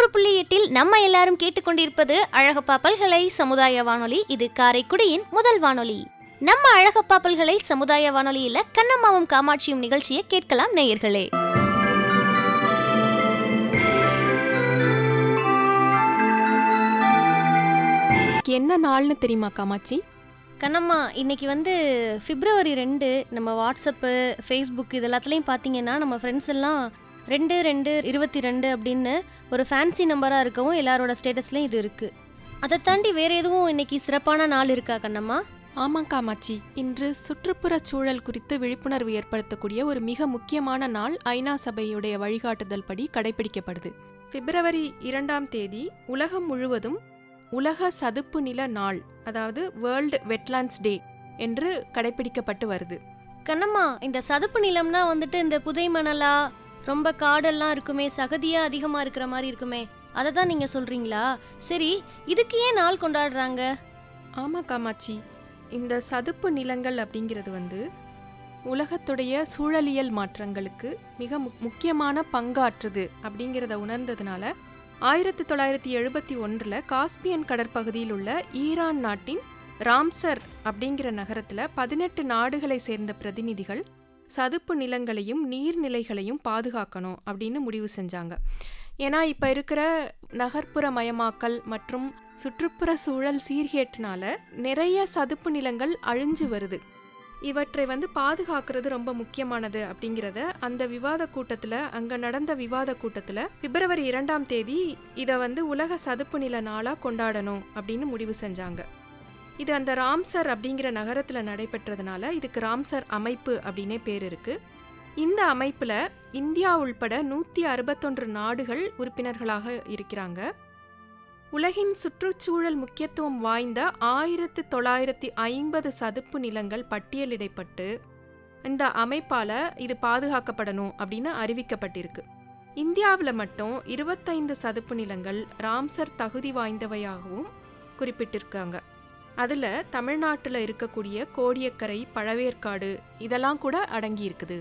தொண்ணூறு புள்ளி எட்டில் நம்ம எல்லாரும் கேட்டுக்கொண்டிருப்பது அழகப்பா பல்கலை சமுதாய வானொலி. இது காரைக்குடியின் முதல் வானொலி. நம்ம அழகப்பா பல்கலை சமுதாய வானொலியில கண்ணம்மாவும் காமாட்சியும் நிகழ்ச்சியை கேட்கலாம் நேயர்களே. என்ன நாள்னு தெரியுமா காமாட்சி? கண்ணம்மா இன்னைக்கு வந்து பிப்ரவரி ரெண்டு நம்ம வாட்ஸ்அப்பு ஃபேஸ்புக் இது எல்லாத்துலேயும் பார்த்தீங்கன்னா நம்ம ஃப்ரெண்ட்ஸ் எல்லாம் ரெண்டு ரெண்டு இருபத்தி ரெண்டு அப்படின்னு ஒரு ஃபேன்சி நம்பராக இருக்கவும் எல்லாரோட ஸ்டேட்டஸ்லையும் இது இருக்குது அதை தாண்டி வேறு எதுவும் இன்னைக்கு சிறப்பான நாள் இருக்கா கண்ணம்மா? ஆமாம் காமாட்சி இன்று சுற்றுப்புற சூழல் குறித்து விழிப்புணர்வு ஏற்படுத்தக்கூடிய ஒரு மிக முக்கியமான நாள் ஐநா சபையுடைய வழிகாட்டுதல் படி கடைபிடிக்கப்படுது. பிப்ரவரி இரண்டாம் தேதி உலகம் முழுவதும் உலக சதுப்பு நில நாள் அதாவது வேர்ல்டு வெட்லாண்ட்ஸ் டே என்று கடைபிடிக்கப்பட்டு வருது. கண்ணம்மா இந்த சதுப்பு நிலம்னா வந்துட்டு இந்த புதை மணலா ரொம்ப காடெல்லாம் இருக்குமே சகதியாக அதிகமாக இருக்கிற மாதிரி இருக்குமே. அதை தான் நீங்கள் சொல்கிறீங்களா சரி இதுக்கு ஏன் நாள் கொண்டாடுறாங்க? ஆமாம் காமாட்சி. இந்த சதுப்பு நிலங்கள் அப்படிங்கிறது வந்து உலகத்துடைய சூழலியல் மாற்றங்களுக்கு மிக முக்- முக்கியமான பங்காற்றுது அப்படிங்கிறத உணர்ந்ததுனால ஆயிரத்தி தொள்ளாயிரத்தி எழுபத்தி ஒன்றில் காஸ்பியன் கடற்பகுதியில் உள்ள ஈரான் நாட்டின் ராம்சர் அப்படிங்கிற நகரத்தில் பதினெட்டு நாடுகளை சேர்ந்த பிரதிநிதிகள் சதுப்பு நிலங்களையும் நீர்நிலைகளையும் பாதுகாக்கணும் அப்படின்னு முடிவு செஞ்சாங்க. ஏன்னா இப்போ இருக்கிற நகர்ப்புற மயமாக்கல் மற்றும் சுற்றுப்புற சூழல் சீர்கேட்டினால நிறைய சதுப்பு நிலங்கள் அழிஞ்சு வருது. இவற்றை வந்து பாதுகாக்கிறது ரொம்ப முக்கியமானது அப்படிங்கிறத அந்த விவாத கூட்டத்தில் அங்கே நடந்த விவாத கூட்டத்தில் பிப்ரவரி இரண்டாம் தேதி இதை வந்து உலக சதுப்பு நில நாளாக கொண்டாடணும் அப்படின்னு முடிவு செஞ்சாங்க. இது அந்த ராம்சர் அப்படிங்கிற நகரத்தில் நடைபெற்றதுனால இதுக்கு ராம்சர் அமைப்பு அப்படின்னே பேர் இருக்குது இந்த அமைப்பில் இந்தியா உள்பட நூற்றி அறுபத்தொன்று நாடுகள் உறுப்பினர்களாக இருக்கிறாங்க. உலகின் சுற்றுச்சூழல் முக்கியத்துவம் வாய்ந்த ஆயிரத்து தொள்ளாயிரத்தி ஐம்பது சதுப்பு நிலங்கள் பட்டியலிடப்பட்டு இந்த அமைப்பால் இது பாதுகாக்கப்படணும் அப்படின்னு அறிவிக்கப்பட்டிருக்கு. இந்தியாவில் மட்டும் இருபத்தைந்து சதுப்பு நிலங்கள் ராம்சர் தகுதி வாய்ந்தவையாகவும் குறிப்பிட்டிருக்காங்க. அதில் தமிழ்நாட்டில் இருக்கக்கூடிய கோடியக்கரை பழவேற்காடு இதெல்லாம் கூட அடங்கி இருக்குது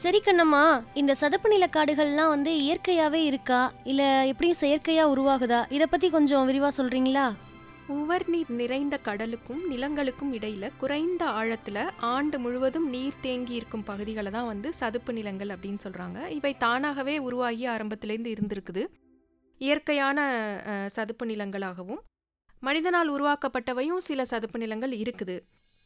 சரி கண்ணம்மா இந்த சதுப்பு நில காடுகள்லாம் வந்து இயற்கையாவே இருக்கா? இல்ல எப்படியும் செயற்கையா உருவாகுதா? இத பத்தி கொஞ்சம் விரிவா சொல்றீங்களா? உவர்நீர் நிறைந்த கடலுக்கும் நிலங்களுக்கும் இடையில குறைந்த ஆழத்துல ஆண்டு முழுவதும் நீர் தேங்கி இருக்கும் பகுதிகளை தான் வந்து சதுப்பு நிலங்கள் அப்படின்னு சொல்றாங்க. இவை தானாகவே உருவாகி ஆரம்பத்திலேருந்து இருந்திருக்குது. இயற்கையான சதுப்பு நிலங்களாகவும் மனிதனால் உருவாக்கப்பட்டவையும் சில சதுப்பு நிலங்கள் இருக்குது.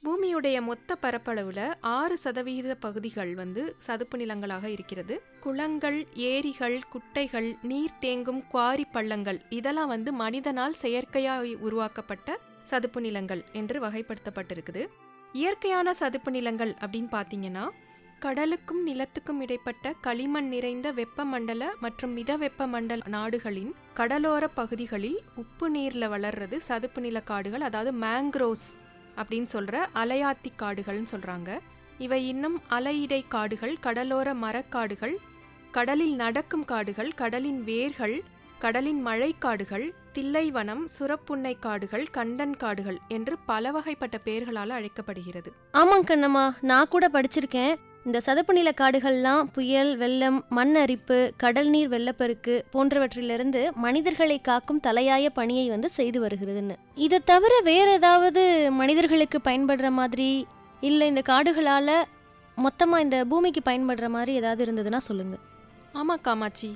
பூமியுடைய மொத்த பரப்பளவில் ஆறு சதவிகித பகுதிகள் வந்து சதுப்பு நிலங்களாக இருக்கிறது. குளங்கள் ஏரிகள் குட்டைகள் நீர் தேங்கும் குவாரி பள்ளங்கள் இதெல்லாம் வந்து மனிதனால் செயற்கையாக உருவாக்கப்பட்ட சதுப்பு நிலங்கள் என்று வகைப்படுத்தப்பட்டிருக்குது. இயற்கையான சதுப்பு நிலங்கள் அப்படின்னு பார்த்தீங்கன்னா கடலுக்கும் நிலத்துக்கும் இடைப்பட்ட களிமண் நிறைந்த வெப்பமண்டல மற்றும் மித வெப்பமண்டல நாடுகளின் கடலோர பகுதிகளில் உப்பு நீரில் வளர்றது சதுப்பு நில காடுகள் அதாவது மேங்க்ரோவ்ஸ் அப்படின்னு சொல்கிற அலையாத்தி காடுகள்னு சொல்கிறாங்க இவை இன்னும் அலையிடை காடுகள் கடலோர மரக்காடுகள் கடலில் நடக்கும் காடுகள் கடலின் வேர்கள் கடலின் மழைக்காடுகள் தில்லைவனம் சுரப்புன்னை காடுகள் கண்டன் காடுகள் என்று பல வகைப்பட்ட பெயர்களால் அழைக்கப்படுகிறது. ஆமாங்க கண்ணம்மா நான் கூட படிச்சிருக்கேன். இந்த சதுப்பு நில காடுகள்லாம் புயல் வெள்ளம் மண் அரிப்பு கடல் நீர் வெள்ளப்பெருக்கு போன்றவற்றிலிருந்து மனிதர்களை காக்கும் தலையாய பணியை வந்து செய்து வருகிறதுன்னு. இதை தவிர வேற ஏதாவது மனிதர்களுக்கு பயன்படுற மாதிரி இல்லை இந்த காடுகளால் மொத்தமாக இந்த பூமிக்கு பயன்படுற மாதிரி ஏதாவது இருந்ததுன்னா சொல்லுங்க. ஆமாக்கா காமாட்சி.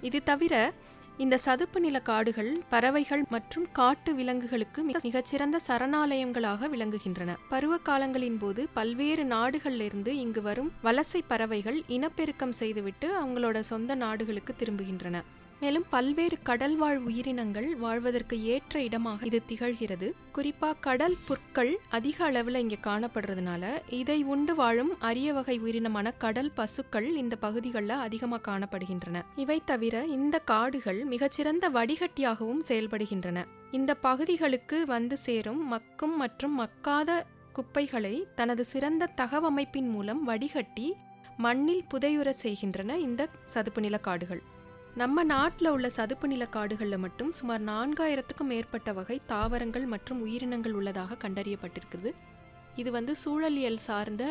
இது தவிர இந்த சதுப்பு நில காடுகள் பறவைகள் மற்றும் காட்டு விலங்குகளுக்கு மிக- மிகச்சிறந்த சரணாலயங்களாக விளங்குகின்றன. பருவ காலங்களின் போது பல்வேறு நாடுகளிலிருந்து இங்கு வரும் வலசை பறவைகள் இனப்பெருக்கம் செய்துவிட்டு அவங்களோட சொந்த நாடுகளுக்கு திரும்புகின்றன. மேலும் பல்வேறு கடல்வாழ் உயிரினங்கள் வாழ்வதற்கு ஏற்ற இடமாக இது திகழ்கிறது. குறிப்பாக கடல் புற்கள் அதிக அளவில் இங்கே காணப்படுறதுனால இதை உண்டு வாழும் அரிய வகை உயிரினமான கடல் பசுக்கள் இந்த பகுதிகளில் அதிகமாக காணப்படுகின்றன. இவை தவிர இந்த காடுகள் மிகச்சிறந்த வடிகட்டியாகவும் செயல்படுகின்றன. இந்த பகுதிகளுக்கு வந்து சேரும் மக்கும் மற்றும் மக்காத குப்பைகளை தனது சிறந்த தகவமைப்பின் மூலம் வடிகட்டி மண்ணில் புதையுற செய்கின்றன இந்த சதுப்பு நில காடுகள். நம்ம நாட்டில் உள்ள சதுப்பு நில காடுகளில் மட்டும் சுமார் நான்காயிரத்துக்கும் மேற்பட்ட வகை தாவரங்கள் மற்றும் உயிரினங்கள் உள்ளதாக கண்டறியப்பட்டிருக்குது. இது வந்து சூழலியல் சார்ந்த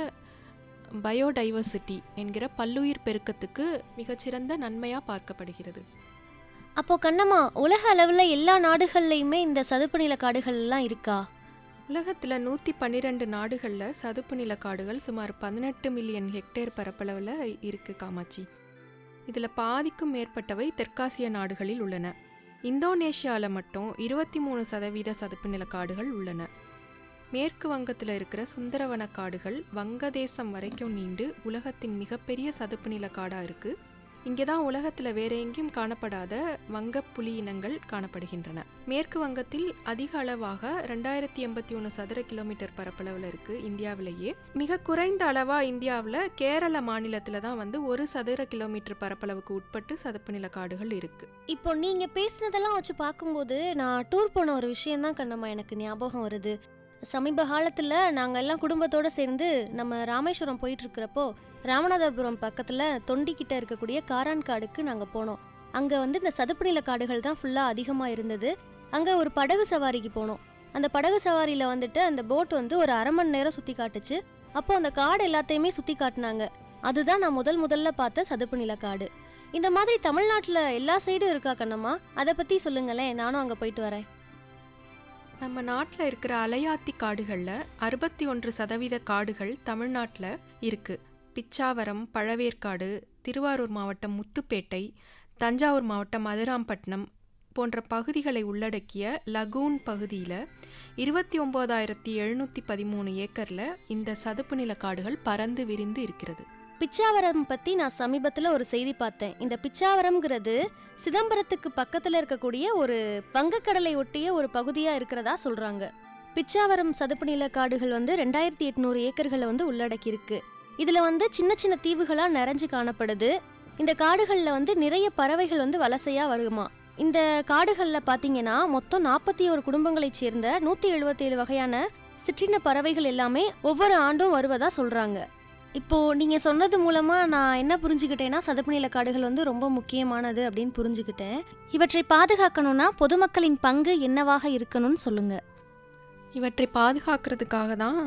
பயோடைவர்சிட்டி என்கிற பல்லுயிர் பெருக்கத்துக்கு மிகச்சிறந்த நன்மையாக பார்க்கப்படுகிறது. அப்போ கண்ணம்மா உலக அளவில் எல்லா நாடுகள்லையுமே இந்த சதுப்பு நில காடுகள் எல்லாம் இருக்கா? உலகத்தில் நூற்றி பன்னிரெண்டு நாடுகளில் சதுப்பு நில காடுகள் சுமார் பதினெட்டு மில்லியன் ஹெக்டேர் பரப்பளவில் இருக்குது காமாட்சி. இதில் பாதிக்கும் மேற்பட்டவை தெற்காசிய நாடுகளில் உள்ளன. இந்தோனேஷியாவில் மட்டும் இருபத்தி மூணு சதவீத சதுப்பு நில காடுகள் உள்ளன. மேற்கு வங்கத்தில் இருக்கிற சுந்தரவன காடுகள் வங்கதேசம் வரைக்கும் நீண்டு உலகத்தின் மிகப்பெரிய சதுப்பு நில காடாக இருக்குது இங்கே தான் உலகத்தில் வேற எங்கேயும் காணப்படாத வங்க புலி இனங்கள் காணப்படுகின்றன. மேற்கு வங்கத்தில் அதிக அளவாக ரெண்டாயிரத்தி எண்பத்தி ஒன்று சதுர கிலோமீட்டர் பரப்பளவில் இருக்குது இந்தியாவிலேயே. மிக குறைந்த அளவாக இந்தியாவில் கேரள மாநிலத்தில் தான் வந்து ஒரு சதுர கிலோமீட்டர் பரப்பளவுக்கு உட்பட்டு சதுப்பு நில காடுகள் இருக்குது இப்போ நீங்க பேசினதெல்லாம் வச்சு பார்க்கும்போது நான் டூர் போன ஒரு விஷயம் தான் கண்ணம்மா எனக்கு ஞாபகம் வருது. சமீப காலத்தில் நாங்கள் எல்லாம் குடும்பத்தோடு சேர்ந்து நம்ம ராமேஸ்வரம் போயிட்டு இருக்கிறப்போ ராமநாதபுரம் பக்கத்தில் தொண்டிக்கிட்ட இருக்கக்கூடிய காரான் காடுக்கு நாங்கள் போனோம். அங்கே வந்து இந்த சதுப்பு நில காடுகள் தான் ஃபுல்லாக அதிகமாக இருந்தது. அங்கே ஒரு படகு சவாரிக்கு போனோம். அந்த படகு சவாரியில் வந்துட்டு அந்த போட் வந்து ஒரு அரை மணி நேரம் சுற்றி காட்டுச்சு. அப்போ அந்த காடு எல்லாத்தையுமே சுற்றி காட்டினாங்க. அதுதான் நான் முதல் முதல்ல பார்த்த சதுப்பு நில காடு. இந்த மாதிரி தமிழ்நாட்டில் எல்லா சைடும் இருக்கா கண்ணம்மா? அதை பற்றி சொல்லுங்களேன். நானும் அங்கே போயிட்டு வரேன். நம்ம நாட்டில் இருக்கிற அலையாத்தி காடுகளில் அறுபத்தி ஒன்று சதவீத காடுகள் தமிழ்நாட்டில் இருக்குது பிச்சாவரம் பழவேற்காடு திருவாரூர் மாவட்டம் முத்துப்பேட்டை தஞ்சாவூர் மாவட்டம் மதுராம்பட்டினம் போன்ற பகுதிகளை உள்ளடக்கிய லகூன் பகுதியில் இருபத்தி ஒம்போதாயிரத்தி எழுநூற்றி பதிமூணு ஏக்கரில் இந்த சதுப்பு நில காடுகள் பறந்து விரிந்து இருக்கிறது. பிச்சாவரம் பற்றி நான் சமீபத்தில் ஒரு செய்தி பார்த்தேன். இந்த பிச்சாவரம்ங்கிறது சிதம்பரத்துக்கு பக்கத்தில் இருக்கக்கூடிய ஒரு வங்கக்கடலை ஒட்டிய ஒரு பகுதியாக இருக்கிறதா சொல்கிறாங்க பிச்சாவரம் சதுப்பு நில காடுகள் வந்து ரெண்டாயிரத்தி எட்நூறு ஏக்கர்களை வந்து உள்ளடக்கியிருக்கு. இதில் வந்து சின்ன சின்ன தீவுகளாக நிறைஞ்சு காணப்படுது. இந்த காடுகளில் வந்து நிறைய பறவைகள் வந்து வலசையாக வருமா? இந்த காடுகளில் பார்த்தீங்கன்னா மொத்தம் நாற்பத்தி ஒரு குடும்பங்களைச் சேர்ந்த நூற்றி எழுபத்தேழு வகையான சிற்றின பறவைகள் எல்லாமே ஒவ்வொரு ஆண்டும் வருவதா சொல்கிறாங்க இப்போ நீங்க சொன்னது மூலமா நான் என்ன புரிஞ்சுக்கிட்டேன்னா சதுப்பு நில காடுகள் வந்து ரொம்ப முக்கியமானது அப்படின்னு புரிஞ்சுக்கிட்டேன் இவற்றை பாதுகாக்கணும்னா பொதுமக்களின் பங்கு என்னவாக இருக்கணும்னு சொல்லுங்க. இவற்றை பாதுகாக்கிறதுக்காக தான்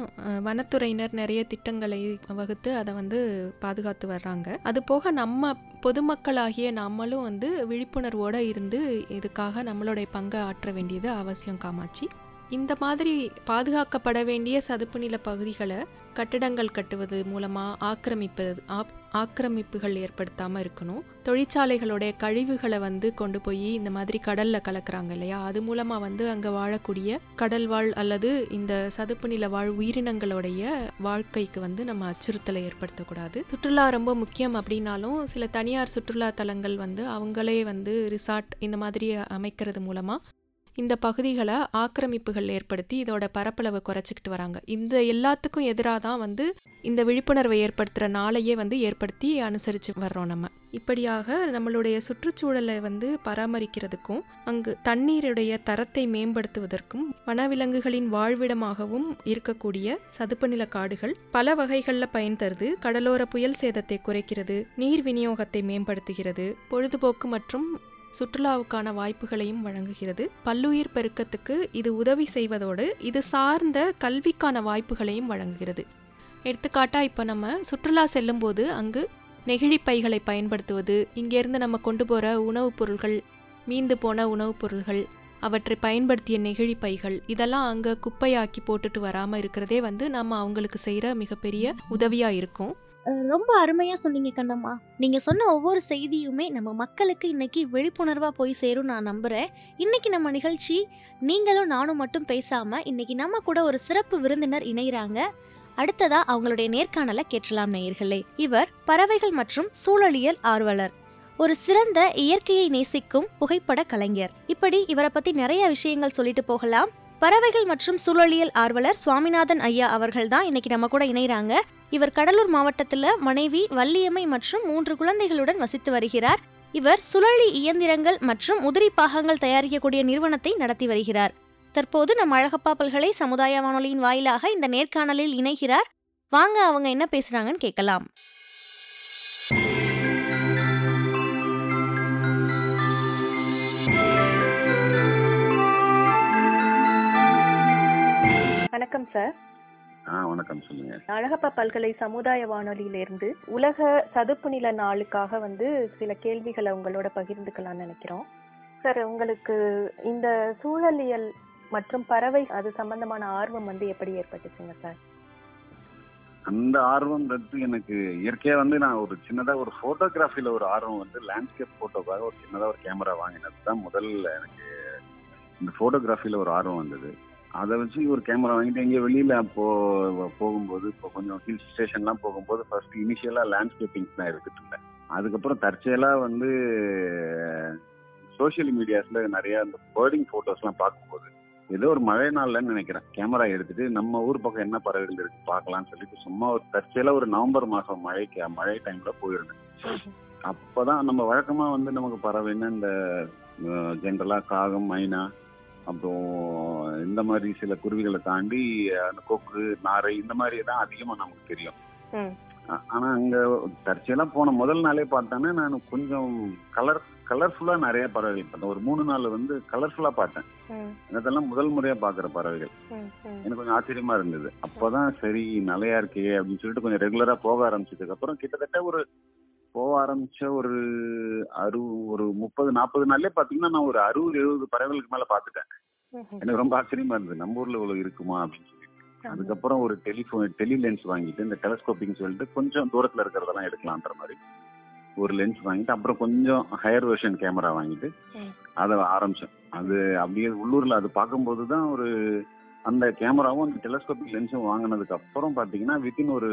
வனத்துறையினர் நிறைய திட்டங்களை வகுத்து அதை வந்து பாதுகாத்து வர்றாங்க. அது போக நம்ம பொதுமக்களாகிய நம்மளும் வந்து விழிப்புணர்வோடு இருந்து இதுக்காக நம்மளுடைய பங்கை ஆற்ற வேண்டியது அவசியம் காமாட்சி. இந்த மாதிரி பாதுகாக்கப்பட வேண்டிய சதுப்பு நில பகுதிகளை கட்டிடங்கள் கட்டுவது மூலமாக ஆக்கிரமிப்பு ஆப் ஆக்கிரமிப்புகள் ஏற்படுத்தாமல் இருக்கணும். தொழிற்சாலைகளுடைய கழிவுகளை வந்து கொண்டு போய் இந்த மாதிரி கடலில் கலக்கிறாங்க இல்லையா? அது மூலமாக வந்து அங்கே வாழக்கூடிய கடல் வாழ் அல்லது இந்த சதுப்பு நில வாழ் உயிரினங்களுடைய வாழ்க்கைக்கு வந்து நம்ம அச்சுறுத்தலை ஏற்படுத்தக்கூடாது. சுற்றுலா ரொம்ப முக்கியம் அப்படின்னாலும் சில தனியார் சுற்றுலா தலங்கள் வந்து அவங்களே வந்து ரிசார்ட் இந்த மாதிரி அமைக்கிறது மூலமாக இந்த பகுதிகளை ஆக்கிரமிப்புகள் ஏற்படுத்தி இதோட பரப்பளவை குறைச்சிக்கிட்டு வராங்க. இந்த எல்லாத்துக்கும் எதிராக தான் வந்து இந்த விழிப்புணர்வை ஏற்படுத்துகிற நாளையே வந்து ஏற்படுத்தி அனுசரித்து வர்றோம் நம்ம. இப்படியாக நம்மளுடைய சுற்றுச்சூழலை வந்து பராமரிக்கிறதுக்கும் அங்கு தண்ணீருடைய தரத்தை மேம்படுத்துவதற்கும் வனவிலங்குகளின் வாழ்விடமாகவும் இருக்கக்கூடிய சதுப்பு நில காடுகள் பல வகைகளில் பயன் தருது. கடலோர புயல் சேதத்தை குறைக்கிறது நீர் விநியோகத்தை மேம்படுத்துகிறது பொழுதுபோக்கு மற்றும் சுற்றுலாவுக்கான வாய்ப்புகளையும் வழங்குகிறது. பல்லுயிர் பெருக்கத்துக்கு இது உதவி செய்வதோடு இது சார்ந்த கல்விக்கான வாய்ப்புகளையும் வழங்குகிறது. எடுத்துக்காட்டாக இப்போ நம்ம சுற்றுலா செல்லும்போது அங்கு நெகிழி பைகளை பயன்படுத்துவது இங்கேருந்து நம்ம கொண்டு போகிற உணவுப் பொருள்கள் மீந்து போன உணவுப் பொருள்கள் அவற்றை பயன்படுத்திய நெகிழி பைகள் இதெல்லாம் அங்கே குப்பையாக்கி போட்டுட்டு வராமல் இருக்கிறதே வந்து நம்ம அவங்களுக்கு செய்கிற மிகப்பெரிய உதவியாக இருக்கும். ரொம்ப அருமையாக சொன்னீங்க கண்ணம்மா. நீங்கள் சொன்ன ஒவ்வொரு செய்தியுமே நம்ம மக்களுக்கு இன்னைக்கு விழிப்புணர்வாக போய் சேரும் நான் நம்புகிறேன் இன்னைக்கு நம்ம நிகழ்ச்சி நீங்களும் நானும் மட்டும் பேசாமல் இன்னைக்கு நம்ம கூட ஒரு சிறப்பு விருந்தினர் இணைகிறாங்க அடுத்ததா அவங்களுடைய நேர்காணலை கேட்கலாம் நேயர்களே. இவர் பறவைகள் மற்றும் சூழலியல் ஆர்வலர். ஒரு சிறந்த இயற்கையை நேசிக்கும் புகைப்பட கலைஞர். இப்படி இவரை பத்தி நிறைய விஷயங்கள் சொல்லிட்டு போகலாம். பறவைகள் மற்றும் சூழலியல் ஆர்வலர் சுவாமிநாதன் ஐயா அவர்கள் தான் இன்னைக்கு நம்ம கூட இணைகிறாங்க இவர் கடலூர் மாவட்டத்துல மனைவி வள்ளியம்மை மற்றும் மூன்று குழந்தைகளுடன் வசித்து வருகிறார். இவர் சுழலி இயந்திரங்கள் மற்றும் உதிரி பாகங்கள் தயாரிக்கக்கூடிய நிறுவனத்தை நடத்தி வருகிறார். தற்போது நம் அழகப்பா பல்கலை சமுதாய வானொலியின் வாயிலாக இந்த நேர்காணலில் இணைகிறார். வாங்க அவங்க என்ன பேசுறாங்கன்னு கேட்கலாம். வணக்கம் சார் ஆ வணக்கம் சொல்லுங்க. அழகப்பா பல்கலை சமுதாய வானொலியிலிருந்து உலக சதுப்பு நில நாளுக்காக வந்து சில கேள்விகளை உங்களோட பகிர்ந்துக்கலாம்னு நினைக்கிறோம். சார் உங்களுக்கு இந்த சூழலியல் மற்றும் பறவை அது சம்பந்தமான ஆர்வம் வந்து எப்படி ஏற்பட்டுச்சுங்க சார் அந்த ஆர்வம்ன்றது எனக்கு இயற்கையா வந்து நான் ஒரு சின்னதா ஒரு போட்டோகிராஃபில ஒரு ஆர்வம் வந்து லேண்ட்ஸ்கேப் போட்டோக்காக ஒரு சின்னதா ஒரு கேமரா வாங்கினது தான் முதல்ல எனக்கு இந்த போட்டோகிராஃபில ஒரு ஆர்வம் வந்தது. அதை வச்சு ஒரு கேமரா வாங்கிட்டு எங்கேயோ வெளியில அப்போ போகும்போது இப்போ கொஞ்சம் ஹில் ஸ்டேஷன்லாம் போகும்போது ஃபர்ஸ்ட் இனிஷியலா லேண்ட்ஸ்கேப்பிங்ஸ் தான் எடுத்துட்டு இருந்தேன். அதுக்கப்புறம் தற்செயலா வந்து சோஷியல் மீடியாஸ்ல நிறைய அந்த பேர்டிங் போட்டோஸ்லாம் பார்க்கும்போது ஏதோ ஒரு மழை நாள்லன்னு நினைக்கிறேன். கேமரா எடுத்துட்டு நம்ம ஊர் பக்கம் என்ன பறவைகள் இருக்கு பார்க்கலாம்னு சொல்லிட்டு சும்மா ஒரு தற்செயலா ஒரு நவம்பர் மாசம் மழைக்கு மழை டைம்ல போயிருந்தேன். அப்பதான் நம்ம வழக்கமா வந்து நமக்கு பறவைன்னா இந்த ஜென்ரலா காகம் மைனா அப்புறம் இந்த மாதிரி சில குருவிகளை தாண்டி அந்த கொக்கு நாரை இந்த மாதிரி தான் அதிகமா நமக்கு தெரியும். ஆனா அங்க தற்செயலா போன முதல் நாளே பார்த்தேன்னா நான் கொஞ்சம் கலர் கலர்ஃபுல்லா நிறைய பறவைகள் பார்த்தேன். ஒரு மூணு நாள் வந்து கலர்ஃபுல்லா பார்த்தேன். ம், இதெல்லாம் முதல் முறையா பாக்குற பறவைகள். எனக்கு கொஞ்சம் ஆச்சரியமா இருந்தது. அப்பதான் சரி நிலையா இருக்கே அப்படின்னு சொல்லிட்டு கொஞ்சம் ரெகுலரா போக ஆரம்பிச்சதுக்கு அப்புறம் கிட்டத்தட்ட ஒரு போக ஆரம்பிச்ச ஒரு அறு ஒரு முப்பது நாற்பது நாள்லயே பாத்தீங்கன்னா நான் ஒரு அறுபது எழுபது பறவைகளுக்கு மேல பாத்துட்டேன். எனக்கு ரொம்ப ஆச்சரியமா இருந்தது. நம்ம ஊர்ல இவ்வளவு இருக்குமா அப்படின்னு சொல்லி அதுக்கப்புறம் ஒரு டெலிஃபோன் டெலி லென்ஸ் வாங்கிட்டு இந்த டெலஸ்கோப்பிங் சொல்லிட்டு கொஞ்சம் தூரத்துல இருக்கிறதெல்லாம் எடுக்கலான்ற மாதிரி ஒரு லென்ஸ் வாங்கிட்டு அப்புறம் கொஞ்சம் ஹையர் வெர்ஷன் கேமரா வாங்கிட்டு. அதை ஆரம்பிச்சேன். அது அப்படியே உள்ளூர்ல அது பார்க்கும்போது தான் ஒரு அந்த கேமராவும் அந்த டெலஸ்கோபிக் லென்ஸும் வாங்கினதுக்கு அப்புறம் பாத்தீங்கன்னா வித்தின் ஒரு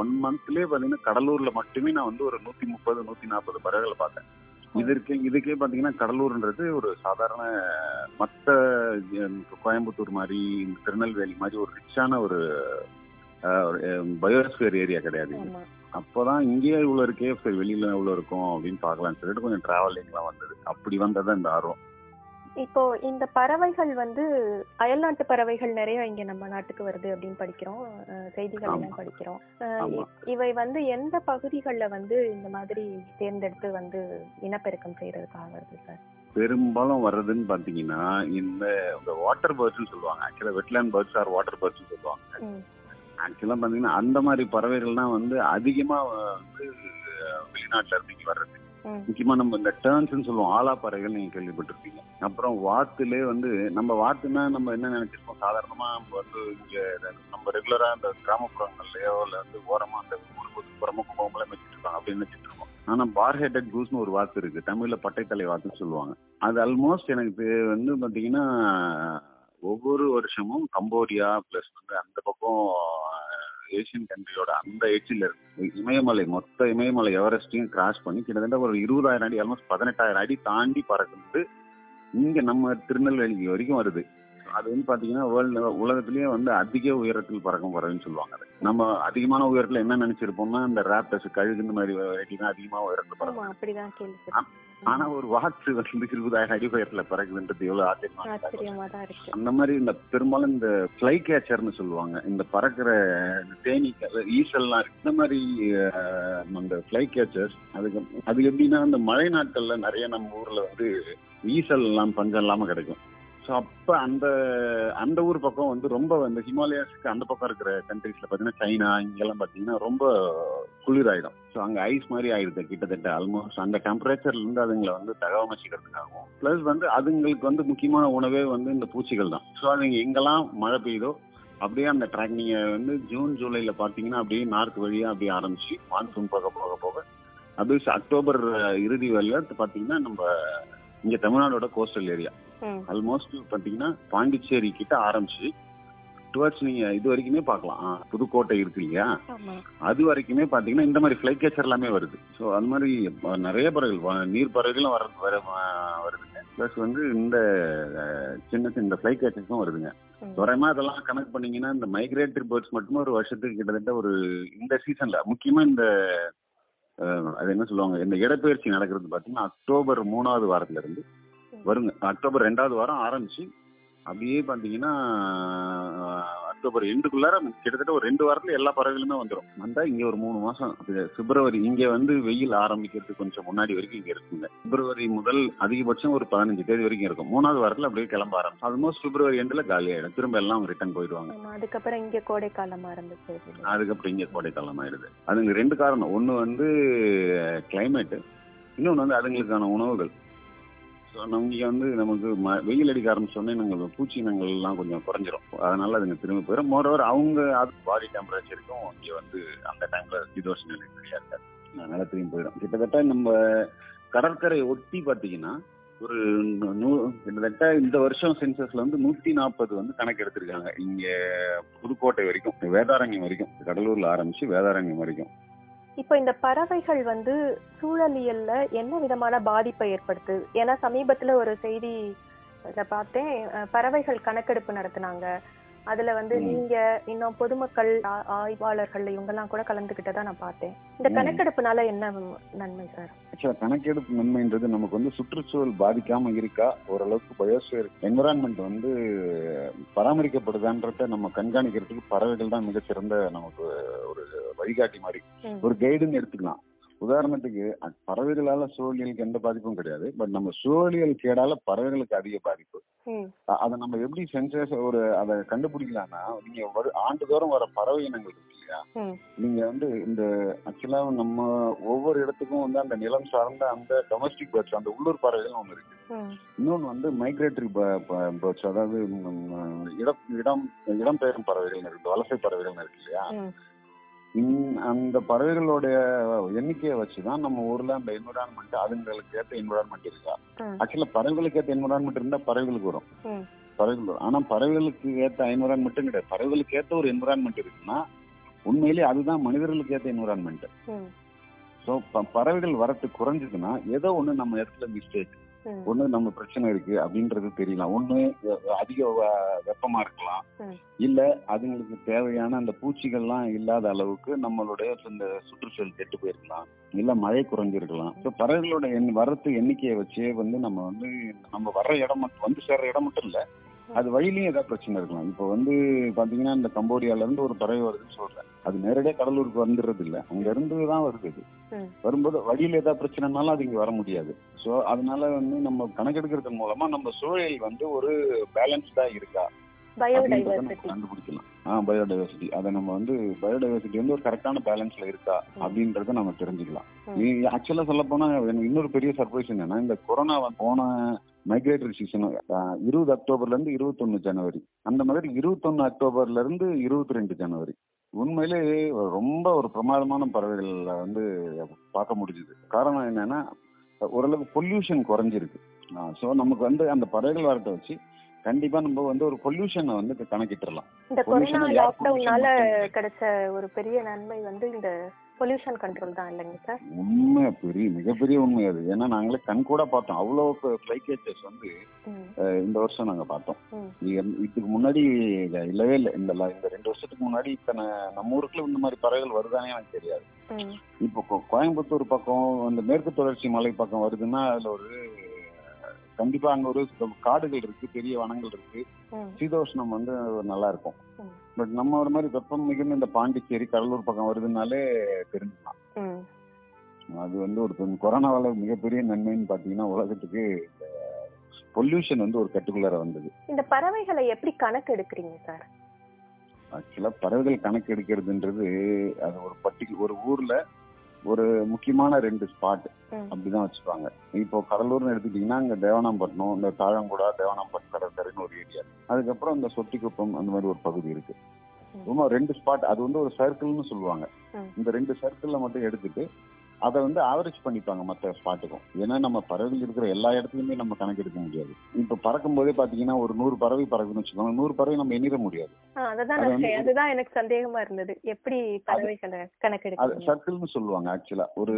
ஒன் மந்த்லயே பாத்தீங்கன்னா கடலூர்ல மட்டுமே நான் வந்து ஒரு நூத்தி முப்பது நூத்தி நாற்பது பறவைகளை பார்த்தேன். இதற்கு இதுக்கே பாத்தீங்கன்னா கடலூர்ன்றது ஒரு சாதாரண மற்ற கோயம்புத்தூர் மாதிரி திருநெல்வேலி மாதிரி ஒரு ரிச்சான ஒரு பயோஸ்பியர் ஏரியா கிடையாது. அப்போதான் இங்கேயே இவ்வளவு இருக்கே சரி வெளியில இவ்வளவு இருக்கும் அப்படின்னு பார்க்கலாம்னு சொல்லிட்டு கொஞ்சம் டிராவலிங்லாம் வந்தது. அப்படி வந்ததான் இந்த ஆர்வம். இப்போ இந்த பறவைகள் வந்து அயல்நாட்டு பறவைகள் நிறைய இங்க நம்ம நாட்டுக்கு வருது அப்படின்னு படிக்கிறோம் செய்திகள் எல்லாம். படிக்கிறோம் இவை வந்து எந்த பகுதிகளில் வந்து இந்த மாதிரி தேர்ந்தெடுத்து வந்து இனப்பெருக்கம் செய்யறதுக்காக வருது சார் பெரும்பாலும் வர்றதுன்னு பாத்தீங்கன்னா இந்த வாட்டர் பேர்ட்ஸ்னு சொல்லுவாங்க actually wetland birds or water birds சொல்லுவாங்க. ஆக்சுவலா பாத்தீங்கன்னா அந்த மாதிரி பறவைகள்லாம் வந்து அதிகமா வந்து வெளிநாட்டுல இருந்து வர்றது. முக்கியமா நம்ம இந்த டேர்ன்ஸ்னு சொல்லுவோம் ஆலா பறவைகள் நீங்க கேள்விப்பட்டிருப்பீங்க. அப்புறம் வாத்துலே வந்து நம்ம வாத்துனா நம்ம என்ன நினைச்சிருக்கோம் சாதாரணமா நம்ம வந்து இங்க நம்ம ரெகுலரா இந்த கிராமப்புறங்கள்லயோ இல்ல வந்து ஓரமா அந்த ஊருக்கு புறமா கும்பகோணம் வச்சுட்டு இருக்காங்க. அப்படின்னு நினைச்சிட்டு இருக்கோம் ஆனா பார் ஹெட்டட் கூஸ்னு ஒரு வாத்து இருக்கு. தமிழ்ல பட்டைத்தலை வாத்துன்னு சொல்லுவாங்க. அது ஆல்மோஸ்ட் எனக்கு வந்து பாத்தீங்கன்னா ஒவ்வொரு வருஷமும் கம்போடியா பிளஸ் வந்து அந்த பக்கம் ஏசியன் கண்ட்ரியோட அந்த எட்ஜில் இருக்கு இமயமலை மொத்த இமயமலை எவரெஸ்டையும் கிராஸ் பண்ணி கிட்டத்தட்ட ஒரு இருபதாயிரம் அடி ஆல்மோஸ்ட் பதினெட்டாயிரம் அடி தாண்டி பறக்குது. இங்க நம்ம திருநெல்வேலி வரைக்கும் வருது. அது வந்து பாத்தீங்கன்னா வேர்ல்டு உலகத்திலேயே வந்து அதிக உயரத்தில் பறக்கும் பறவைன்னு சொல்லுவாங்க அது. நம்ம அதிகமான உயரத்துல என்ன நினைச்சிருப்போம்னா இந்த ராப்டர்ஸ் கழுகு இந்த மாதிரி வெரைட்டி தான் அதிகமா உயரத்துல பறக்கும் ஆனா ஒரு வாட்ஸ் வந்து இருபதாயிரம் அடி உயரத்துல பறக்குதுன்றது எவ்வளவு ஆச்சரியமா அந்த மாதிரி இந்த பெரும்பாலும் இந்த ஃப்ளை கேச்சர்னு சொல்லுவாங்க. இந்த பறக்கிற தேனி ஈசல்லாம் இருக்கு. இந்த மாதிரி அந்த ஃப்ளை கேச்சர்ஸ் அதுக்கு அது எப்படின்னா இந்த மழை நாட்கள்ல நிறைய நம்ம ஊர்ல வந்து ஈசல் எல்லாம் பஞ்சம் இல்லாம கிடைக்கும். ஸோ அப்போ அந்த அந்த ஊர் பக்கம் வந்து ரொம்ப அந்த ஹிமாலயாஸ்க்கு அந்த பக்கம் இருக்கிற கண்ட்ரீஸில் பார்த்தீங்கன்னா சைனா இங்கெல்லாம் பார்த்தீங்கன்னா ரொம்ப குளிராயிடும். ஸோ அங்கே ஐஸ் மாதிரி ஆயிடுது கிட்டத்தட்ட ஆல்மோஸ்ட் அந்த டெம்பரேச்சர்லேருந்து அதுங்களை வந்து தகவமைச்சிக்கிறதுக்காகவும். ப்ளஸ் வந்து அதுங்களுக்கு வந்து முக்கியமான உணவே வந்து இந்த பூச்சிகள் தான். ஸோ அதுங்க எங்கெல்லாம் மழை பெய்யுதோ அப்படியே அந்த ட்ராக் நீங்கள் வந்து ஜூன் ஜூலையில் பார்த்தீங்கன்னா அப்படியே நார்த் வழியாக அப்படியே ஆரம்பிச்சு மான்சூன் போக போக போக அப்படியே அக்டோபர் இறுதி வரையில் பார்த்தீங்கன்னா நம்ம இங்கே தமிழ்நாடோட கோஸ்டல் ஏரியா ஆல்மோஸ்ட் பாத்தீங்கன்னா பாண்டிச்சேரி கிட்ட ஆரம்பிச்சு டுவர்ட்ஸ் நீங்க இது வரைக்குமே பார்க்கலாம். ஆ, புதுக்கோட்டை இருக்கு இல்லையா? அது வரைக்குமே பாத்தீங்கன்னா இந்த மாதிரி ஃபிளை கேச்சர் எல்லாமே வருது. ஸோ அது மாதிரி நிறைய பறவைகள் நீர் பறவைகளும் வர வருதுங்க. ப்ளஸ் வந்து இந்த சின்ன சின்ன ஃபிளை கேச்சர்ஸும் வருதுங்க. ம். தோராயமா இதெல்லாம் கணக்கு பண்ணீங்கன்னா இந்த மைக்ரேட்டரி பேர்ட்ஸ் மட்டுமே ஒரு வருஷத்துக்கு கிட்டத்தட்ட ஒரு இந்த சீசன்ல முக்கியமா இந்த அது என்ன சொல்லுவாங்க இந்த இடப்பெயர்ச்சி நடக்கிறது பாத்தீங்கன்னா அக்டோபர் மூணாவது வாரத்துல இருந்து வருங்க. அக்டோபர் ரெண்டாவது வாரம் ஆரம்பிச்சு அப்படியே பாத்தீங்கன்னா அக்டோபர் எண்டுக்குள்ளார கிட்டத்தட்ட ஒரு ரெண்டு வாரத்துல எல்லா பறவைகளுமே வந்துடும் வந்தா இங்க ஒரு மூணு மாசம் பிப்ரவரி இங்க வந்து வெயில் ஆரம்பிக்கிறதுக்கு கொஞ்சம் முன்னாடி வரைக்கும் இங்க இருக்குங்க. பிப்ரவரி முதல் அதிகபட்சம் ஒரு பதினஞ்சு தேதி வரைக்கும் இருக்கும். மூணாவது வாரத்துல அப்படியே கிளம்ப ஆரம்பிச்சு ஆல்மோஸ்ட் பிப்ரவரி எண்டுல காலி ஆயிடும். திரும்ப எல்லாம் ரிட்டர்ன் போயிடுவாங்க. அதுக்கப்புறம் இங்க கோடை காலம் ஆரம்பிச்சது இல்லையா? அதுக்கப்புறம் இங்க கோடைக்காலம் ஆயிடுது. அதுங்க ரெண்டு காரணம். ஒண்ணு வந்து கிளைமேட் இன்னொன்னு வந்து அதுங்களுக்கான உணவுகள். இங்கே வந்து நமக்கு ம- வெயில் அடிக்க ஆரம்பிச்சோடனே நாங்கள் பூச்சி இனங்கள் எல்லாம் கொஞ்சம் குறைஞ்சிரும். அதனால அதுங்க திரும்பி போயிடும் மோரோவர் அவங்க அது பாடி டெம்பரேச்சருக்கும் இங்கே வந்து அந்த டைம்ல சீதோஷ நிலை சரியா இருக்காது அதனால திரும்பி போயிடும் கிட்டத்தட்ட நம்ம கடற்கரை ஒட்டி பார்த்தீங்கன்னா ஒரு நூ- நூ- கிட்டத்தட்ட இந்த வருஷம் சென்சஸ்ல வந்து நூத்தி நாற்பது வந்து கணக்கு எடுத்திருக்காங்க. இங்க புதுக்கோட்டை வரைக்கும் வேதாரண்யம் வரைக்கும் கடலூர்ல ஆரம்பிச்சு வேதாரண்யம் வரைக்கும். இப்போ இந்த பறவைகள் வந்து சூழலியல்ல என்ன விதமான பாதிப்பை ஏற்படுத்துது ஏன்னா சமீபத்துல ஒரு செய்தி பார்த்தேன். பறவைகள் கணக்கெடுப்பு நடத்தினாங்க. அதுல வந்து. நீங்க இன்னும் பொதுமக்கள் ஆய்வாளர்கள் இவங்கெல்லாம் கூட கலந்துகிட்டதா நான் பார்த்தேன் இந்த. கணக்கெடுப்புனால என்ன நன்மை சார் ஆக்சுவலா கணக்கெடுப்பு நன்மைன்றது நமக்கு வந்து சுற்றுச்சூழல் பாதிக்காம இருக்கா ஓரளவுக்கு பயோஸ்பியர் என்விரான்மெண்ட் வந்து பராமரிக்கப்படுதான்றத நம்ம கண்காணிக்கிறதுக்கு பறவைகள் தான் மிகச்சிறந்த நமக்கு ஒரு வழிகாட்டி மாதிரி. ஒரு கைடுன்னு எடுத்துக்கலாம் உதாரணத்துக்கு பறவைகளால சூழலியலுக்கு எந்த பாதிப்பும் கிடையாது. பட் நம்ம சூழலியல் கேடால பறவைகளுக்கு அதிக பாதிப்பு. அதை நம்ம எப்படி சென்சஸ் ஒரு அதை கண்டுபிடிக்கலாம்னா நீங்க வரு- ஆண்டுதோறும் வர பறவை இனங்கள் இருக்கு இல்லையா. நீங்க வந்து இந்த ஆக்சுவலா நம்ம ஒவ்வொரு இடத்துக்கும் வந்து அந்த நிலம் சார்ந்த அந்த டொமஸ்டிக் பேர்ட்ஸ் அந்த உள்ளூர் பறவைகள் ஒன்று இருக்கு. ம். இன்னொன்று வந்து மைக்ரேட்டரி பேர்ட்ஸ் அதாவது இடம் இடம் இடம்பெயரும் பறவைகள் இருக்கு வலசை பறவைகள் இருக்கு இல்லையா? அந்த பறவைகளுடைய எண்ணிக்கையை வச்சுதான் நம்ம ஊர்ல அந்த என்விரான்மெண்ட் அதுங்களுக்கு ஏற்ற என்விரான்மெண்ட் இருக்கா. ஆக்சுவலா பறவைகளுக்கு ஏற்ற என்விரான்மெண்ட் இருந்தா பறவைகளுக்கு வரும். பறவைகள் வரும் ஆனா பறவைகளுக்கு ஏற்ற என்விரான்மெண்ட்டும் கிடையாது பறவைகளுக்கு ஏற்ற ஒரு என்விரான்மெண்ட் இருக்குன்னா உண்மையிலேயே அதுதான் மனிதர்களுக்கு ஏற்ற என்விரான்மெண்ட். ஸோ பறவைகள் வரத்து குறைஞ்சதுன்னா ஏதோ ஒண்ணு நம்ம இடத்துல மிஸ்டேக். ஒண்ணு நம்ம பிரச்சனை இருக்கு அப்படின்றது தெரியலாம். ஒண்ணு அதிக வெப்பமா இருக்கலாம். இல்ல அதுங்களுக்கு தேவையான அந்த பூச்சிகள்லாம் இல்லாத அளவுக்கு நம்மளுடைய இந்த சுற்றுச்சூழல் கெட்டு போயிருக்கலாம். இல்ல மழை குறைஞ்சிருக்கலாம். ஸோ பறவைகளோட எண் வரத்து எண்ணிக்கையை வச்சே வந்து நம்ம வந்து நம்ம வர்ற இடம் மட்டும் வந்து சேர்ற இடம் மட்டும் இல்ல அது வழியிலயும் ஏதாவது பிரச்சனை இருக்கலாம். இப்போ வந்து பாத்தீங்கன்னா இந்த கம்போடியால இருந்து ஒரு பறவை வருதுன்னு சொல்றேன். அது நேரடியாக கடலூருக்கு வந்துடுறது இல்ல. அங்க இருந்து தான் வருது ம். வரும்போது வழியில ஏதாவது பிரச்சனைனாலும் அது இங்க வர முடியாது. ஸோ அதனால வந்து நம்ம கணக்கெடுக்கிறது மூலமா நம்ம சூழல் வந்து ஒரு பேலன்ஸ்டா இருக்கா? கண்டுபிடிக்கலாம். ஆ பயோடைவர்சிட்டி அதை நம்ம வந்து பயோடைவர்சிட்டி வந்து ஒரு கரெக்டான பேலன்ஸ்ல இருக்கா. அப்படின்றத நம்ம தெரிஞ்சுக்கலாம். ஆக்சுவலா சொல்ல போனா எனக்கு இன்னொரு பெரிய சர்ப்ரைஸ் என்னன்னா இந்த கொரோனா போன மைக்ரேட்டரி சீசன் இருபது அக்டோபர்ல இருந்து இருபத்தொன்னு ஜனவரி. அந்த மாதிரி இருபத்தொன்னு அக்டோபர்ல இருந்து இருபத்தி ரெண்டு ஜனவரி. உண்மையிலே ரொம்ப ஒரு பிரமாதமான பறவைகள் வந்து பார்க்க முடிஞ்சுது. காரணம் என்னன்னா ஓரளவுக்கு பொல்யூஷன் குறைஞ்சிருக்கு. ஸோ நமக்கு வந்து அந்த பறவைகள் வரத்தை வச்சு கண்டிப்பா நம்ம வந்து ஒரு பொல்யூஷனை வந்து கணக்கிட்டுறலாம். இந்த கொரோனா லாக்டவுனால கிடைச்ச ஒரு பெரிய நன்மை வந்து இந்த பொல்யூஷன் கண்ட்ரோல் தான் இல்லைங்க சார்? உண்மை பெரிய மிகப்பெரிய உண்மை அது. ஏன்னா நாங்களே கண் கூட பார்த்தோம். அவ்வளோ ஃபிளைகேச்சஸ் வந்து இந்த வருஷம் நாங்க பார்த்தோம். இதுக்கு முன்னாடி இல்ல- இல்லவே இல்லை. இந்த இந்த ரெண்டு வருஷத்துக்கு முன்னாடி இத்தனை நம்ம ஊருக்குள்ள இந்த மாதிரி பறவைகள் வருதானே எனக்கு தெரியாது. இப்போ கோயம்புத்தூர் பக்கம் அந்த மேற்கு தொடர்ச்சி மலை பக்கம் வருதுன்னா அதுல ஒரு கண்டிப்பா அங்க ஒரு காடுகள் இருக்கு பெரிய வனங்கள் இருக்கு. சீதோஷ்ணம் வந்து நல்லா இருக்கும். பட் நம்ம ஒரு மாதிரி வெப்பம் மிகுந்த இந்த பாண்டிச்சேரி கடலூர் பக்கம் வருதுனாலே தெரிஞ்சுக்கலாம். அது வந்து ஒரு கொரோனாவால மிகப்பெரிய நன்மைன்னு பாத்தீங்கன்னா உலகத்துக்கு பொல்யூஷன் வந்து ஒரு கட்டுக்குள்ளார வந்தது. இந்த பறவைகளை எப்படி கணக்கு எடுக்கிறீங்க சார்? ஆக்சுவலா பறவைகள் கணக்கு எடுக்கிறதுன்றது அது ஒரு பர்டிகுலர் ஒரு ஊர்ல ஒரு முக்கியமான ரெண்டு ஸ்பாட். அப்படிதான் வச்சுப்பாங்க இப்போ கடலூர்னு எடுத்துக்கிட்டீங்கன்னா இங்க தேவனாம்பட்டினம் இந்த தாழங்குடா தேவனாம்பட்டினம் கடற்கரைன்னு ஒரு ஏரியா அதுக்கப்புறம் இந்த சொட்டிக்குப்பம் அந்த மாதிரி ஒரு பகுதி இருக்கு. ரொம்ப ரெண்டு ஸ்பாட் அது வந்து ஒரு சர்க்கிள்னு சொல்லுவாங்க. இந்த ரெண்டு சர்க்கிள்ல மட்டும் எடுத்துட்டு அதை வந்து ஆவரேஜ் பண்ணிப்பாங்க மற்ற ஸ்பாட்டுக்கும் ஏன்னா நம்ம பறவைகள் இருக்கிற எல்லா இடத்துலயுமே நம்ம கணக்கெடுக்க முடியாது. இப்ப பறக்கும் போதே பாத்தீங்கன்னா ஒரு நூறு பறவை பறக்குதுன்னு வச்சுக்கோங்க. நூறு பறவை நம்ம எண்ணிட முடியாது. அததான் எனக்கு சந்தேகமா இருந்தது. எப்படி பறவைகளை அது கணக்கெடுக்கிறீங்க சர்க்கிள்னு சொல்லுவாங்க ஆக்சுவலா ஒரு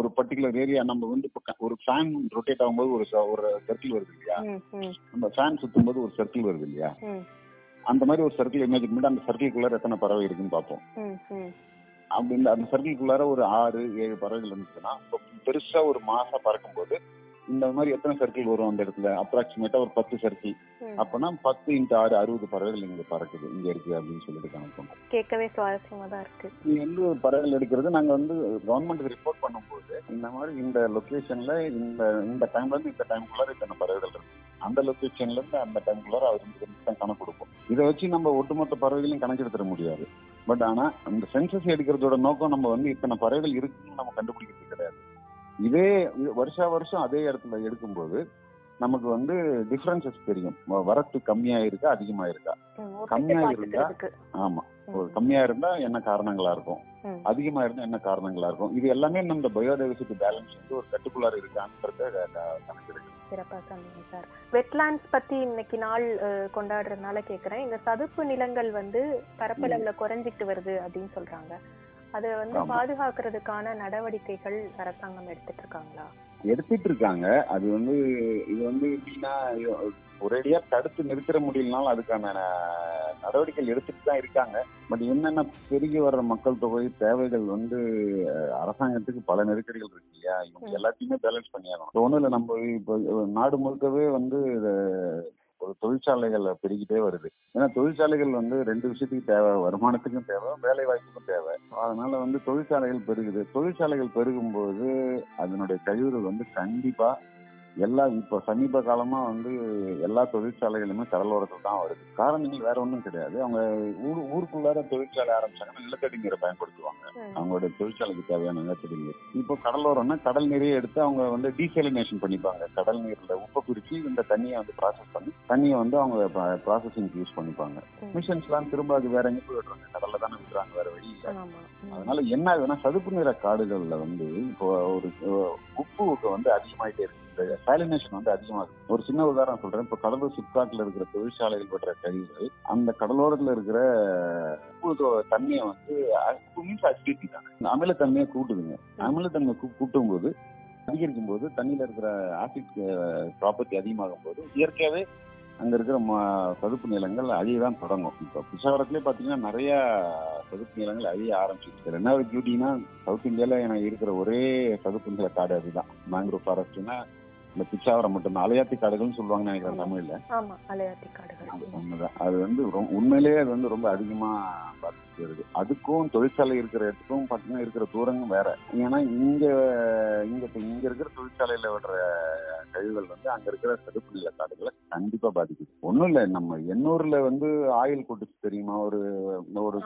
ஒரு பர்டிகுலர் ஏரியா நம்ம வந்து ஒரு ஃபேன் ரொட்டேட் ஆகும்போது ஒரு ஒரு சர்க்கிள் வருது இல்லையா? நம்ம ஃபேன் சுத்தும் போது ஒரு சர்க்கிள் வருது இல்லையா? அந்த மாதிரி ஒரு சர்க்கிள் இமேஜின் பண்ணி அந்த சர்க்கிள்குள்ளார எத்தனை பறவை இருக்குன்னு பார்ப்போம். ம், ம், அப்படி இந்த அந்த சர்க்கிள்குள்ளார ஒரு ஆறு ஏழு பறவைகள் இருந்துச்சுன்னா பெருசா ஒரு மாசா பறக்கும்போது இந்த மாதிரி எத்தனை சர்க்கிள் வரும் அந்த இடத்துல? அப்ராக்சிமேட்டா ஒரு பத்து சர்க்கிள். அப்பனா பத்து இன்ட்டு ஆறு அறுபது பறவைகள் இங்க பறக்குது. இங்க இருக்கு அப்படின்னு சொல்லிட்டு கணக்கு கேட்கவே சுவாரஸ்யமா தான் இருக்கு. இது வந்து ஒரு பறவைகள் எடுக்கிறது? நாங்க வந்து கவர்மெண்ட்டுக்கு ரிப்போர்ட் பண்ணும்போது இந்த மாதிரி இந்த லொகேஷன்ல இந்த இந்த டைம்ல இருந்து இந்த டைம்குள்ளார இத்தனை பறவைகள் இருக்கு. அந்த லொகேஷன்ல இருந்து அந்த டைம்குள்ளார அவர் தான் கணக்கு கொடுப்போம். இதை வச்சு நம்ம ஒட்டுமொத்த பறவைகளையும் கணக்கெடுத்துட முடியாது. பட் ஆனா அந்த சென்சஸ் எடுக்கிறதோட நோக்கம் நம்ம வந்து இத்தனை பறவைகள் இருக்குன்னு நம்ம கண்டுபிடிக்கிறது கிடையாது. இதே வருஷா வருஷம் அதே இடத்துல எடுக்கும்போது நமக்கு வந்து டிஃபரன்சஸ் தெரியும். வரத்து கம்மியா இருக்கா அதிகமா இருக்கா கம்மியா இருந்தா. ஆமா. கம்மியா இருந்தா என்ன காரணங்களா இருக்கும். அதிகமா இருந்தா என்ன காரணங்களா இருக்கும்? இது எல்லாமே நம்ம பயோடைவர்சிட்டி பேலன்ஸ் வந்து ஒரு கட்டுக்குள்ளார இருக்கான்றத கணக்கெடுக்கு சிறப்பா சொன்னீங்க சார். வெட்லாண்ட்ஸ் பத்தி இன்னைக்கு நாள் கொண்டாடுறதுனால கேக்குறேன். இந்த சதுப்பு நிலங்கள் வந்து பரப்பளவுல குறைஞ்சிட்டு வருது அப்படின்னு சொல்றாங்க. அதை வந்து. பாதுகாக்கிறதுக்கான நடவடிக்கைகள் அரசாங்கம் எடுத்துட்டு இருக்காங்களா? எடுத்துட்டு இருக்காங்க. அது வந்து இது வந்து எப்படின்னா இது ஒரேடியா தடுத்து நிறுத்திட முடியலனாலும் அதுக்கான நடவடிக்கைகள் எடுத்துட்டு தான் இருக்காங்க. பட் என்னென்ன பெருகி வர்ற மக்கள் தொகை தேவைகள் வந்து அரசாங்கத்துக்கு பல நெருக்கடிகள் இருக்கு இல்லையா? இவங்க. எல்லாத்தையுமே பேலன்ஸ் பண்ணியாகணும் ஒன்றும் இல்லை நம்ம இப்போ நாடு முழுக்கவே வந்து ஒரு தொழிற்சாலைகள் பெருகிட்டே வருது. ஏன்னா தொழிற்சாலைகள் வந்து ரெண்டு விஷயத்துக்கு தேவை. வருமானத்துக்கும் தேவை வேலை வாய்ப்புக்கும் தேவை. அதனால வந்து தொழிற்சாலைகள் பெருகுது. தொழிற்சாலைகள் பெருகும்போது அதனுடைய கழிவுகள் வந்து கண்டிப்பா எல்லா இப்போ சமீப காலமா வந்து எல்லா தொழிற்சாலைகளுமே கடலோரத்தில் தான் வருது. காரணங்கள் வேற ஒன்றும் கிடையாது. அவங்க ஊர் ஊருக்குள்ளார தொழிற்சாலை ஆரம்பிச்சாங்கன்னா நிலத்தடி நீரை பயன்படுத்துவாங்க. ம். அவங்களுடைய தொழிற்சாலைக்கு தேவையான நிலத்தடி நீர். இப்போ கடலோரம்னா கடல் நீரையே எடுத்து அவங்க வந்து டீசலினேஷன் பண்ணிப்பாங்க. கடல் நீர்ல உப்பை குறிச்சு இந்த தண்ணியை வந்து ப்ராசஸ் பண்ணி தண்ணியை வந்து அவங்க ப்ராசஸிங் யூஸ் பண்ணிப்பாங்க. மிஷன்ஸ்லாம் திரும்ப அது வேற எங்க போய் விடுறாங்க கடல்ல தானே விடுறாங்க வேற வழி இல்லை. அதனால என்ன ஆகுதுன்னா சதுப்பு நிற காடுகள்ல வந்து இப்போ ஒரு உப்பு வந்து அதிகமாயிட்டே இருக்கு. இந்த சாலினேஷன் வந்து அதிகமாகுது ஒரு சின்ன உதாரணம் சொல்றேன். இப்போ கடலூர் சிப்காட்ல இருக்கிற தொழிற்சாலைகள் படுற கழிவுகள் அந்த கடலோரத்துல இருக்கிற தண்ணியை வந்து மீன்ஸ் அசிடிட்டி தான் அமிலத்தன்மையை கூட்டுதுங்க. அமிலத்தன்மை கூட்டும் போது அதிகரிக்கும் போது தண்ணியில இருக்கிற ஆசிட் ப்ராப்பர்ட்டி அதிகமாகும் போது இயற்கையாவே அங்க இருக்கிற சதுப்பு நிலங்கள் அழியதான் தொடங்கும். இப்போ பிசாவரத்திலே பாத்தீங்கன்னா நிறைய சதுப்பு நிலங்கள் அழிய ஆரம்பிச்சிருக்கு ரெண்டாவது பியூட்டினா சவுத் இந்தியால எனக்கு இருக்கிற ஒரே சதுப்பு நில காடு அதுதான் மேங்க்ரோவ் ஃபாரஸ்ட்னா இந்த பிச்சாவரம் மட்டும்தான் அலையாத்தி காடுகள்னு சொல்லுவாங்கன்னு நினைக்கிறேன் தமிழ்ல. ஆமா அலையாத்தி காடுகள். அது ஒண்ணுதான் அது வந்து உண்மையிலேயே அது வந்து ரொம்ப அதிகமா பாதிச்சுட்டு வருது அதுக்கும் தொழிற்சாலை இருக்கிற இடத்துக்கும் பாத்தீங்கன்னா இருக்கிற தூரமும் வேற. ஏன்னா இங்க இங்க இங்க இருக்கிற தொழிற்சாலையில விடுற கழிவுகள் வந்து அங்க இருக்கிற சதுப்பு நில காடுகளை கண்டிப்பா பாதிக்குது. ஒண்ணும் இல்ல நம்ம எண்ணூர்ல வந்து ஆயில் கொட்டுச்சு தெரியுமா? ஒரு ஒரு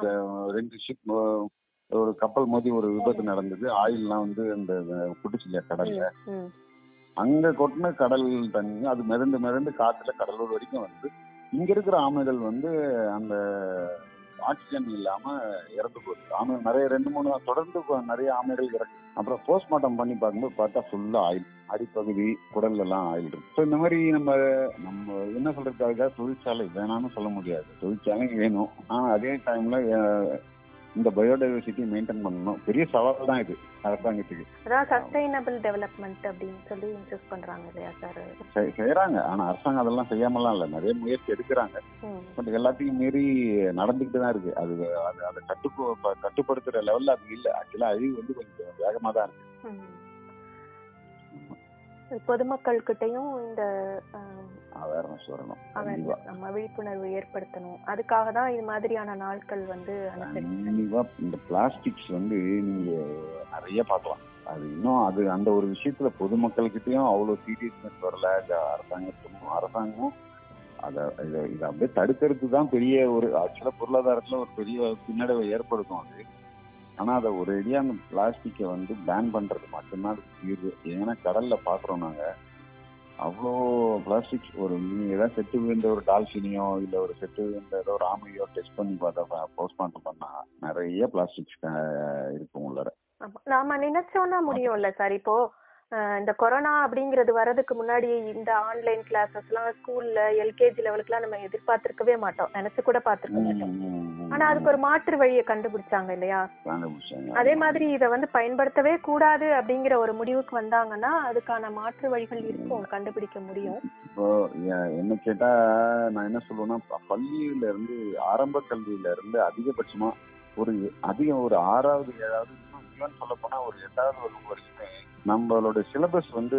ரெண்டு ஷிப் ஒரு கப்பல் மோதி ஒரு விபத்து நடந்தது. ஆயில்லாம் வந்து இந்த கொட்டுச்சு இல்லையா கடல்ல. அங்க கொட்டின கடல் தண்ணி அது மிதந்து மிதந்து காத்துல கடலூர் வரைக்கும் வந்து. இங்க இருக்கிற ஆமைகள் வந்து அந்த ஆக்சிஜன் இல்லாம இறந்து போகுது. ஆமை நிறைய ரெண்டு மூணு நாள் தொடர்ந்து நிறைய ஆமைகள் இறக்கு. அப்புறம் போஸ்ட்மார்ட்டம் பண்ணி பார்க்கும்போது பார்த்தா ஃபுல்லா ஆயில். அடிப்பகுதி குடல் எல்லாம் ஆயில் இருக்கு. ஸோ இந்த மாதிரி நம்ம நம்ம என்ன சொல்றதுக்காக தொழிற்சாலை வேணாம்னு சொல்ல முடியாது. தொழிற்சாலை வேணும். ஆனா அதே டைம்ல இந்த பயோடைவர்சிட்டி மெயின்டைன் பண்ணணும். பெரிய சவால் தான் இது. அரசாங்கத்துக்கு. அதான் சஸ்டைனபிள் டெவலப்மெண்ட் அப்படின்னு சொல்லி இன்சூஸ் பண்றாங்க இல்லையா சார் செய்- செய்யறாங்க ஆனா அரசாங்கம் அதெல்லாம் செய்யாமலாம் இல்ல. நிறைய முயற்சி எடுக்கிறாங்க. பட் எல்லாத்தையும் மீறி நடந்துகிட்டு தான் இருக்கு. அது அது அதை கட்டு கட்டுப்படுத்துற லெவல்ல அது இல்ல. ஆக்சுவலா அழிவு வந்து கொஞ்சம் வேகமா தான் இருக்கு பொதுமக்கள் கிட்டயும் இந்த அவேர்னஸ் வரணும். நம்ம விழிப்புணர்வு ஏற்படுத்தணும். அதுக்காக தான் இது மாதிரியான நாட்கள் வந்து கண்டிப்பா. இந்த பிளாஸ்டிக்ஸ் வந்து நீங்க நிறைய பார்க்கலாம். அது இன்னும் அது அந்த ஒரு விஷயத்துல பொதுமக்கள்கிட்டயும் அவ்வளவு சீரியஸ்னஸ் வரல. அரசாங்கத்துக்கும் அரசாங்கமும் அதை இதை இதை அப்படியே தடுக்கிறது தான் பெரிய ஒரு ஆக்சுவலா பொருளாதாரத்துல ஒரு பெரிய பின்னடைவை ஏற்படுத்தும் அது. ஆனால் அதை ஒரு அடியா அந்த பிளாஸ்டிக்கை வந்து பேன் பண்ணுறது மட்டும்தான் அதுக்கு தீர்வு. ஏன்னா கடலில் பார்க்குறோம் நாங்கள் அவ்வளோ பிளாஸ்டிக் ஒரு நீங்க ஏதாவது செட்டு விழுந்த ஒரு டால்ஃபினியோ இல்லை ஒரு செட்டு விழுந்த ஏதோ ஒரு ஆமையோ டெஸ்ட் பண்ணி பார்த்தா போஸ்ட்மார்ட்டம் பண்ணா நிறைய பிளாஸ்டிக்ஸ் இருக்கும் உள்ளார. நாம நினைச்சோம்னா முடியும்ல சார். இப்போ இந்த கொரோனா அப்படிங்கிறது வர்றதுக்கு முன்னாடி இந்த ஆன்லைன் கிளாஸஸ் எல்லாம் ஸ்கூல்ல எல்கேஜி லெவலுக்குலாம் நம்ம எதிர்பார்த்திருக்கவே மாட்டோம். நினைச்சு கூட பார்த்திருக்க மாட்டோம். ஆனா அதுக்கு ஒரு மாற்று வழியை கண்டுபிடிச்சாங்க இல்லையா? அதே மாதிரி இதை வந்து பயன்படுத்தவே கூடாது அப்படிங்கிற ஒரு முடிவுக்கு வந்தாங்கன்னா அதுக்கான மாற்று வழிகள் இருக்கும் கண்டுபிடிக்க முடியும். இப்போ என்ன கேட்டா நான் என்ன சொல்லுவேன்னா பள்ளியில இருந்து ஆரம்ப கல்வியில இருந்து அதிகபட்சமா ஒரு அதிகம் ஒரு ஆறாவது ஏழாவது சொல்ல போனா ஒரு எட்டாவது வரைக்குமே நம்மளோட சிலபஸ் வந்து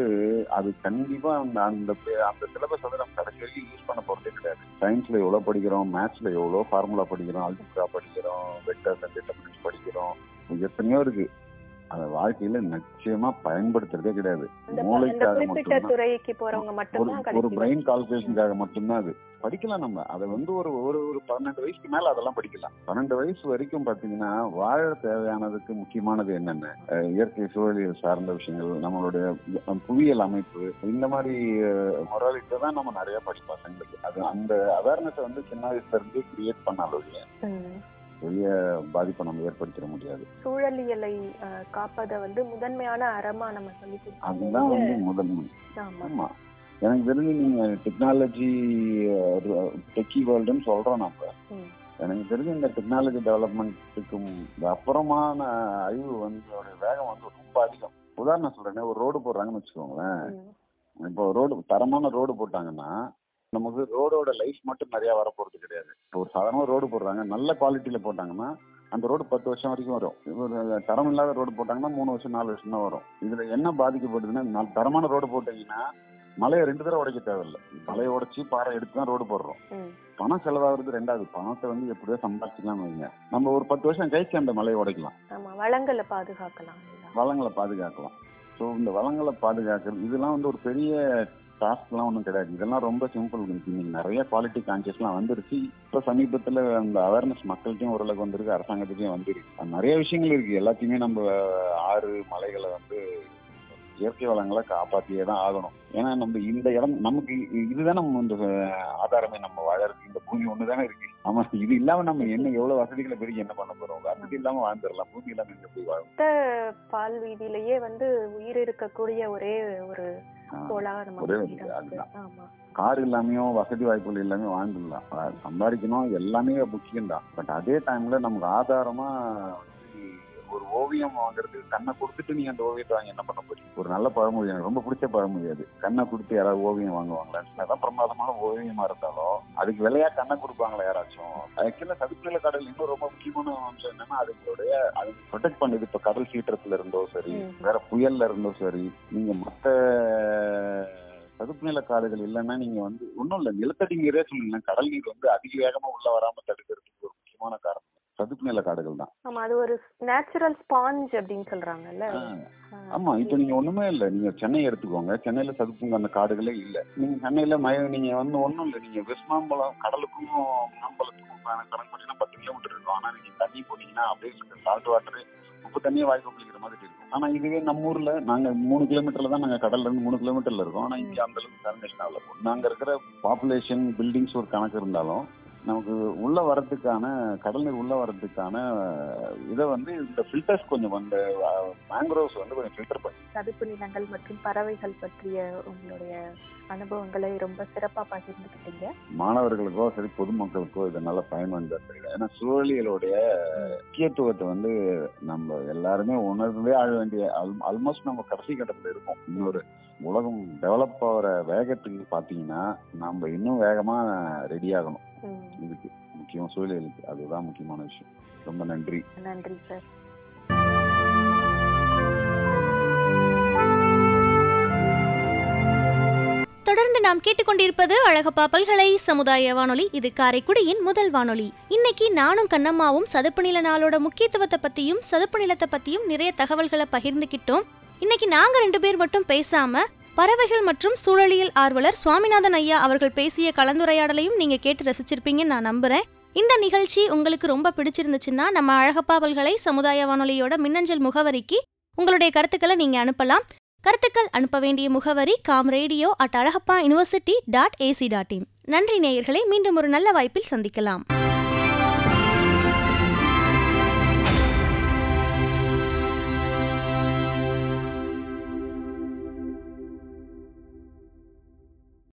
அது கண்டிப்பா அந்த அந்த அந்த சிலபஸ் வந்து நம்ம கடைசி வரைக்கும் யூஸ் பண்ண போறதே கிடையாது. சயின்ஸ்ல எவ்வளவு படிக்கிறோம் மேத்ஸ்ல எவ்வளவு ஃபார்முலா படிக்கிறோம் அல்ஜிப்ரா படிக்கிறோம் வெக்டர்ஸ் அண்ட் படிக்கிறோம். எத்தனையோ இருக்கு. அதை வாழ்க்கையில நிச்சயமா பயன்படுத்துறதே கிடையாது. மூளைக்காக மட்டும்தான். ஒரு பிரெயின் கால்குலேஷனுக்காக மட்டும்தான் அது. படிக்கலாம் நம்ம. அதை வந்து ஒரு ஒரு ஒரு பன்னெண்டு வயசுக்கு மேல அதெல்லாம் படிக்கலாம். பன்னெண்டு வயசு வரைக்கும் பாத்தீங்கன்னா வாழ தேவையானதுக்கு முக்கியமானது என்னென்ன? இயற்கை சூழலியல் சார்ந்த விஷயங்கள் நம்மளுடைய புவியியல் அமைப்பு இந்த மாதிரி மொராலிட்டி தான் நம்ம நிறைய படிப்போம். பசங்களுக்கு அது அந்த அவேர்னஸை வந்து சின்ன வயசுல இருந்து கிரியேட் பண்ணாலும். பெரிய பாதிப்பை நம்ம ஏற்படுத்திட முடியாது. சூழலியலை காப்பதை வந்து முதன்மையான அறமா நம்ம சொல்லி அதுதான் வந்து முதன்மை. ஆமா. எனக்கு தெரிஞ்சு நீங்க டெக்னாலஜி டெக்கி வேர்ல்டுன்னு சொல்றோம் நம்ம. எனக்கு தெரிஞ்சு இந்த டெக்னாலஜி டெவலப்மெண்ட்டுக்கும் அப்புறமான அறிவு வந்து வேகம் வந்து ரொம்ப அதிகம். உதாரணம் சொல்றேன் ஒரு ரோடு போடுறாங்கன்னு வச்சுக்கோங்களேன். இப்போ ரோடு தரமான ரோடு போட்டாங்கன்னா நமக்கு ரோடோட லைஃப் மட்டும் நிறைய வர போறது கிடையாது. ஒரு சாதாரண ரோடு போடுறாங்க நல்ல குவாலிட்டியில போட்டாங்கன்னா அந்த ரோடு பத்து வருஷம் வரைக்கும் வரும். தரம் இல்லாத ரோடு போட்டாங்கன்னா மூணு வருஷம் நாலு வருஷம் தான் வரும். இதுல என்ன பாதிக்கப்படுதுன்னா தரமான ரோடு போட்டீங்கன்னா மலையை ரெண்டு தடவை உடைக்க தேவையில்லை. மலையை உடைச்சி பாறை எடுத்து தான் ரோடு போடுறோம். பணம் செலவாகிறது ரெண்டாவது. பணத்தை வந்து எப்படியோ சம்பாதிச்சுக்கலாம் வைங்க. நம்ம ஒரு பத்து வருஷம் கழிச்சு அந்த மலையை உடைக்கலாம். வளங்களை பாதுகாக்கலாம்? வளங்களை பாதுகாக்கலாம். ஸோ இந்த வளங்களை பாதுகாக்கிறது இதெல்லாம் வந்து ஒரு பெரிய டாஸ்க்லாம் ஒன்றும் கிடையாது. இதெல்லாம் ரொம்ப சிம்பிள் இன்னைக்கு நிறைய குவாலிட்டி கான்சியஸ்லாம் வந்துருச்சு. இப்போ சமீபத்தில் அந்த அவேர்னஸ் மக்களுக்கும் ஓரளவுக்கு வந்திருக்கு அரசாங்கத்துக்கும் வந்துருக்கு. நிறைய விஷயங்கள் இருக்கு. எல்லாத்தையுமே நம்ம ஆறு மலைகளை வந்து இயற்கை வளங்களை காப்பாற்றியே தான் ஆகணும். ஏன்னா நம்ம இந்த இடம் நமக்கு இதுதான் நம்ம இந்த ஆதாரமே நம்ம வாழறதுக்கு இந்த பூமி ஒன்று தானே இருக்கு. ஆமா இது இல்லாம நம்ம என்ன எவ்வளவு வசதிகளை பெருகி என்ன பண்ண போறோம்? வசதி இல்லாம வாழ்ந்துடலாம். பூமி இல்லாம எங்க போய் வாழும்? பால் வீதியிலேயே வந்து உயிர் இருக்கக்கூடிய ஒரே ஒரு கார் இல்லாமையும் வசதி வாய்ப்புகள் எல்லாமே வாழ்ந்துடலாம். சம்பாதிக்கணும் எல்லாமே முக்கியம் தான் பட் அதே டைம்ல நமக்கு ஆதாரமா ஒரு ஓவியம் வாங்குறதுக்கு கண்ணை கொடுத்துட்டு நீங்க அந்த ஓவியத்தை வாங்கி என்ன பண்ண போறீங்க ஒரு நல்ல பழமொழி எனக்கு ரொம்ப பிடிச்ச பழமொழி அது. கண்ணை கொடுத்து யாராவது ஓவியம் வாங்குவாங்களா? என்னதான் பிரமாதமான ஓவியமா இருந்தாலும் அதுக்கு விலையா கண்ணை கொடுப்பாங்களா யாராச்சும்? ஆக்சுவலா சதுப்பு நில கடல் இன்னும் ரொம்ப முக்கியமான அம்சம் என்னன்னா அதுங்களுடைய அது ப்ரொடெக்ட் பண்ணுது. இப்ப கடல் சீற்றத்துல இருந்தோ சரி. வேற புயல்ல இருந்தோ சரி நீங்க மத்த சதுப்பு நில காடுகள் இல்லைன்னா நீங்க வந்து ஒன்றும் இல்லை நிலத்தடி நீரே சொல்லுங்க கடல் நீர் வந்து அதிக வேகமா உள்ள வராம தடுக்கிறதுக்கு ஒரு முக்கியமான காரணம். சதுப்பு நில காடுகள் தான். ஆமா அது ஒரு நேச்சுரல் ஸ்பாஞ்ச் அப்படின்னு சொல்றாங்கல்ல. ஆமா இப்போ நீங்க ஒண்ணுமே இல்ல. நீங்க சென்னை எடுத்துக்கோங்க. சென்னையில சதுப்புங்க அந்த காடுகளே இல்ல. நீங்க சென்னையில மய நீங்க வந்து ஒண்ணும் இல்ல. நீங்க வெஸ்மாம்பலம் கடலுக்கும் மாம்பலத்துக்கும் பண்ணீங்கன்னா பத்து கிலோமீட்டர் இருக்கும். ஆனா நீங்க தண்ணி போனீங்கன்னா அப்படியே சால்ட் வாட்டர் உப்பு தண்ணியே வாய்ப்பு குளிக்கிற மாதிரி இருக்கும். ஆனா இதுவே நம்ம ஊர்ல நாங்க மூணு கிலோமீட்டர்ல தான் நாங்க கடல்ல இருந்து மூணு கிலோமீட்டர்ல இருக்கோம். ஆனா இங்க அந்த அளவுக்கு ஆகல நாங்க இருக்கிற பாப்புலேஷன் பில்டிங்ஸ் ஒரு கணக்கு இருந்தாலும் நமக்கு உள்ள வரதுக்கான கடல் நீர் உள்ள வரதுக்கான இதை வந்து இந்த ஃபில்டர்ஸ் கொஞ்சம் வந்து மேங்க்ரோவ்ஸ் வந்து கொஞ்சம் ஃபில்டர் பண்ணி. சதுப்பு நிலங்கள் மற்றும் பறவைகள் பற்றிய உங்களுடைய அனுபவங்களை ரொம்ப சிறப்பா பகிர்ந்துக்கிட்டீங்க. மாணவர்களுக்கோ சரி பொதுமக்களுக்கோ இது நல்ல பயன் வந்து தெரியல. ஏன்னா சூழலியலுடைய முக்கியத்துவத்தை வந்து நம்ம எல்லாருமே உணர்ந்தே ஆக வேண்டிய ஆல்மோஸ்ட் நம்ம கடைசி கட்டத்துல இருக்கோம். இன்னொரு உலகம் டெவலப் ஆகிற வேகத்துக்கு பாத்தீங்கன்னா நம்ம இன்னும் வேகமா ரெடி ஆகணும். இதுக்கு முக்கியம் சூழலுக்கு அதுதான் முக்கியமான விஷயம் ரொம்ப நன்றி நன்றி சார் தொடர்ந்து நாம் கேட்டுக்கொண்டிருப்பது அழகப்பா பல்கலை சமுதாய வானொலி. இது காரைக்குடியின் முதல் வானொலி. இன்னைக்கு நானும் கண்ணம்மாவும் சதுப்பு நில நாளோட முக்கியத்துவத்தை பத்தியும் சதுப்பு நிலத்தை பத்தியும் நிறைய தகவல்களை பகிர்ந்துக்கிட்டோம் இன்னைக்கு நாங்க ரெண்டு பேர் மட்டும் பேசாம பறவைகள் மற்றும் சூழலியல் ஆர்வலர் சுவாமிநாதன் ஐயா அவர்கள் பேசிய கலந்துரையாடலையும் நீங்க கேட்டு ரசிச்சிருப்பீங்கன்னு நான் நம்புறேன். இந்த நிகழ்ச்சி உங்களுக்கு ரொம்ப பிடிச்சிருந்துச்சுன்னா நம்ம அழகப்பாவல்களை சமுதாய வானொலியோட மின்னஞ்சல் முகவரிக்கு உங்களுடைய கருத்துக்களை நீங்க அனுப்பலாம். கருத்துக்கள் அனுப்ப வேண்டிய முகவரி com radio at Alagappa university dot AC dot in. நன்றி நேயர்களை மீண்டும் ஒரு நல்ல வாய்ப்பில் சந்திக்கலாம்.